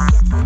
Thank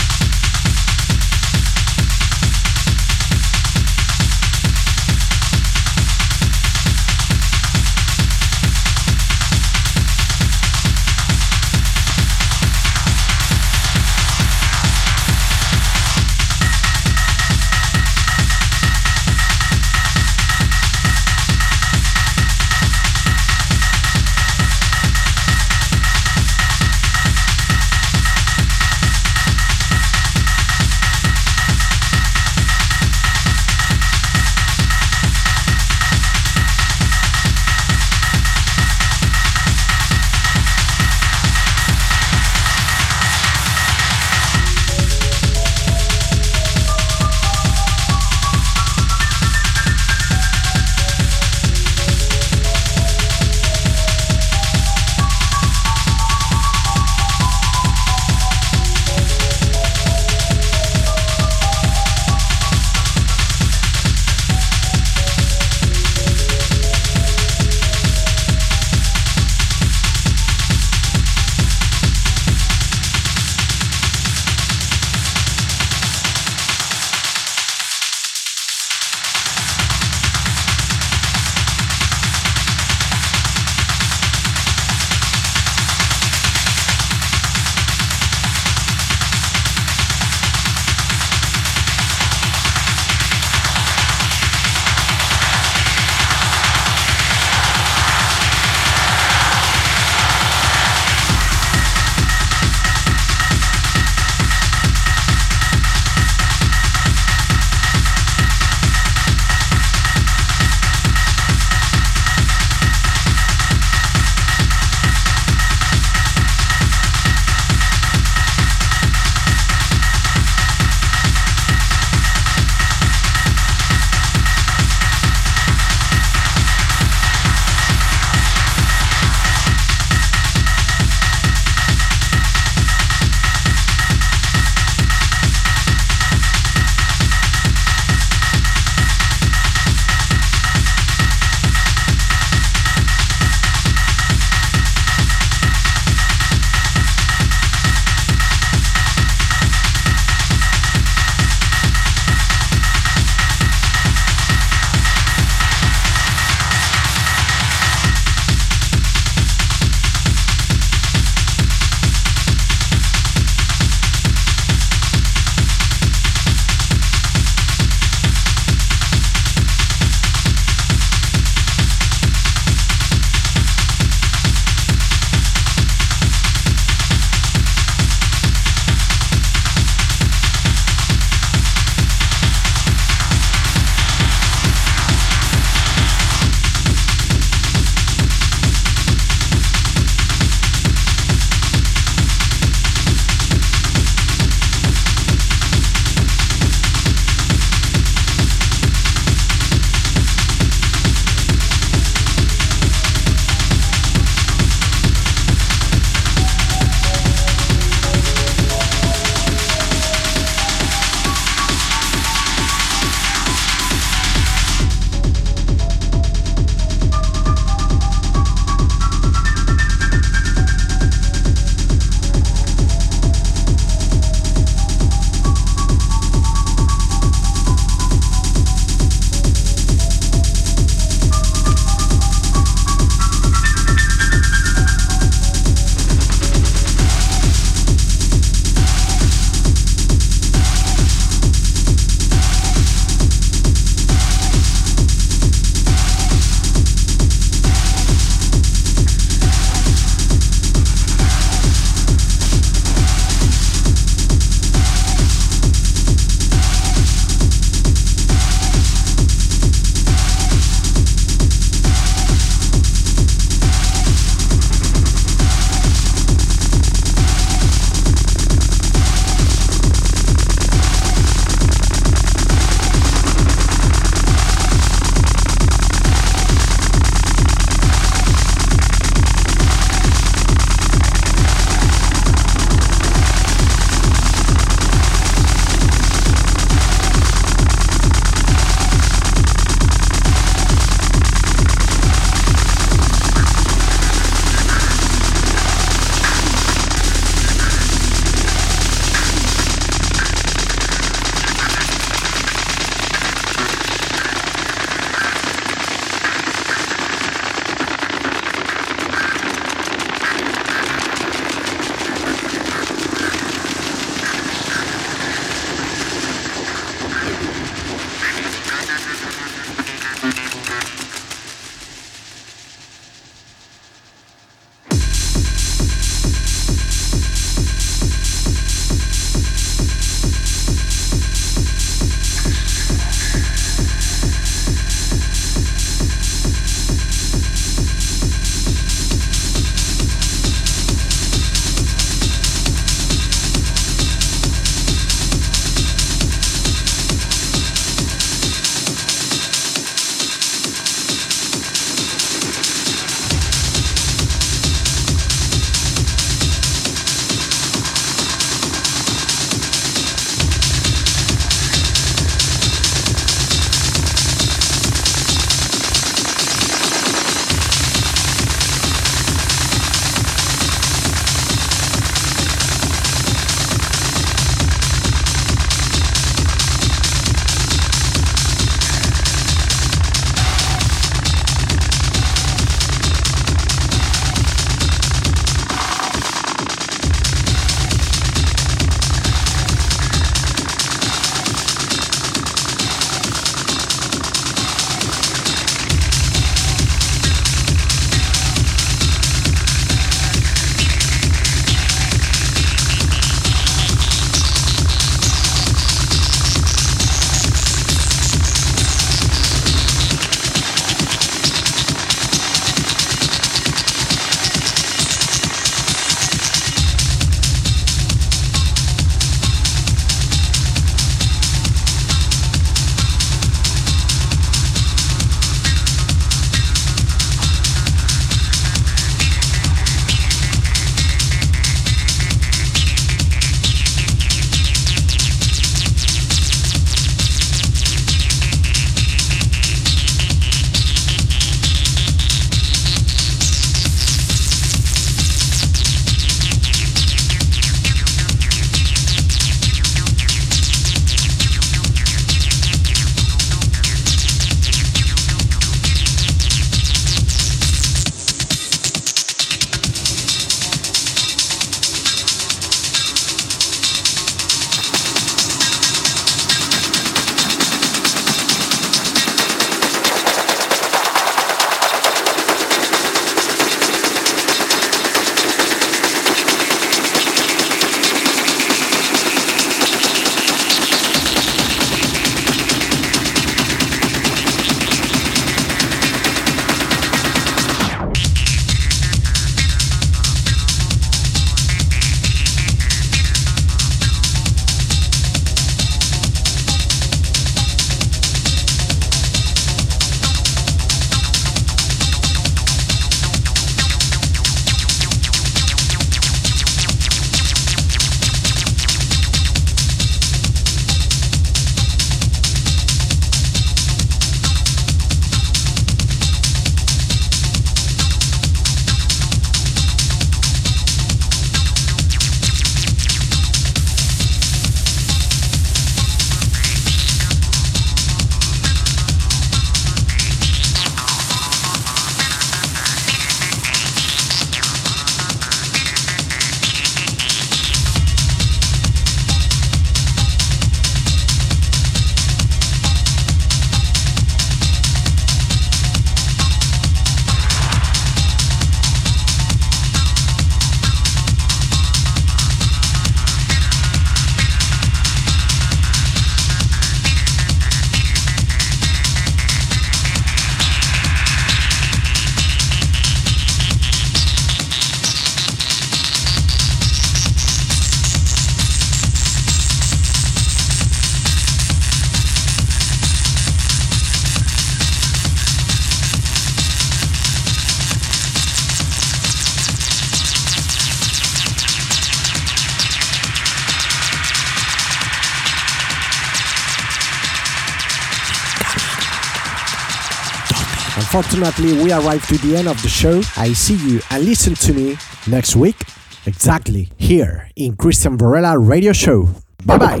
unfortunately, we arrived to the end of the show. I see you and listen to me next week, exactly here in Cristian Varela Radio Show. Bye bye.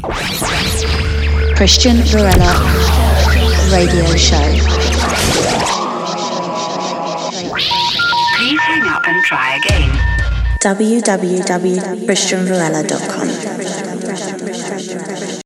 Cristian Varela Radio Show. Please hang up and try again. www.cristianvarela.com.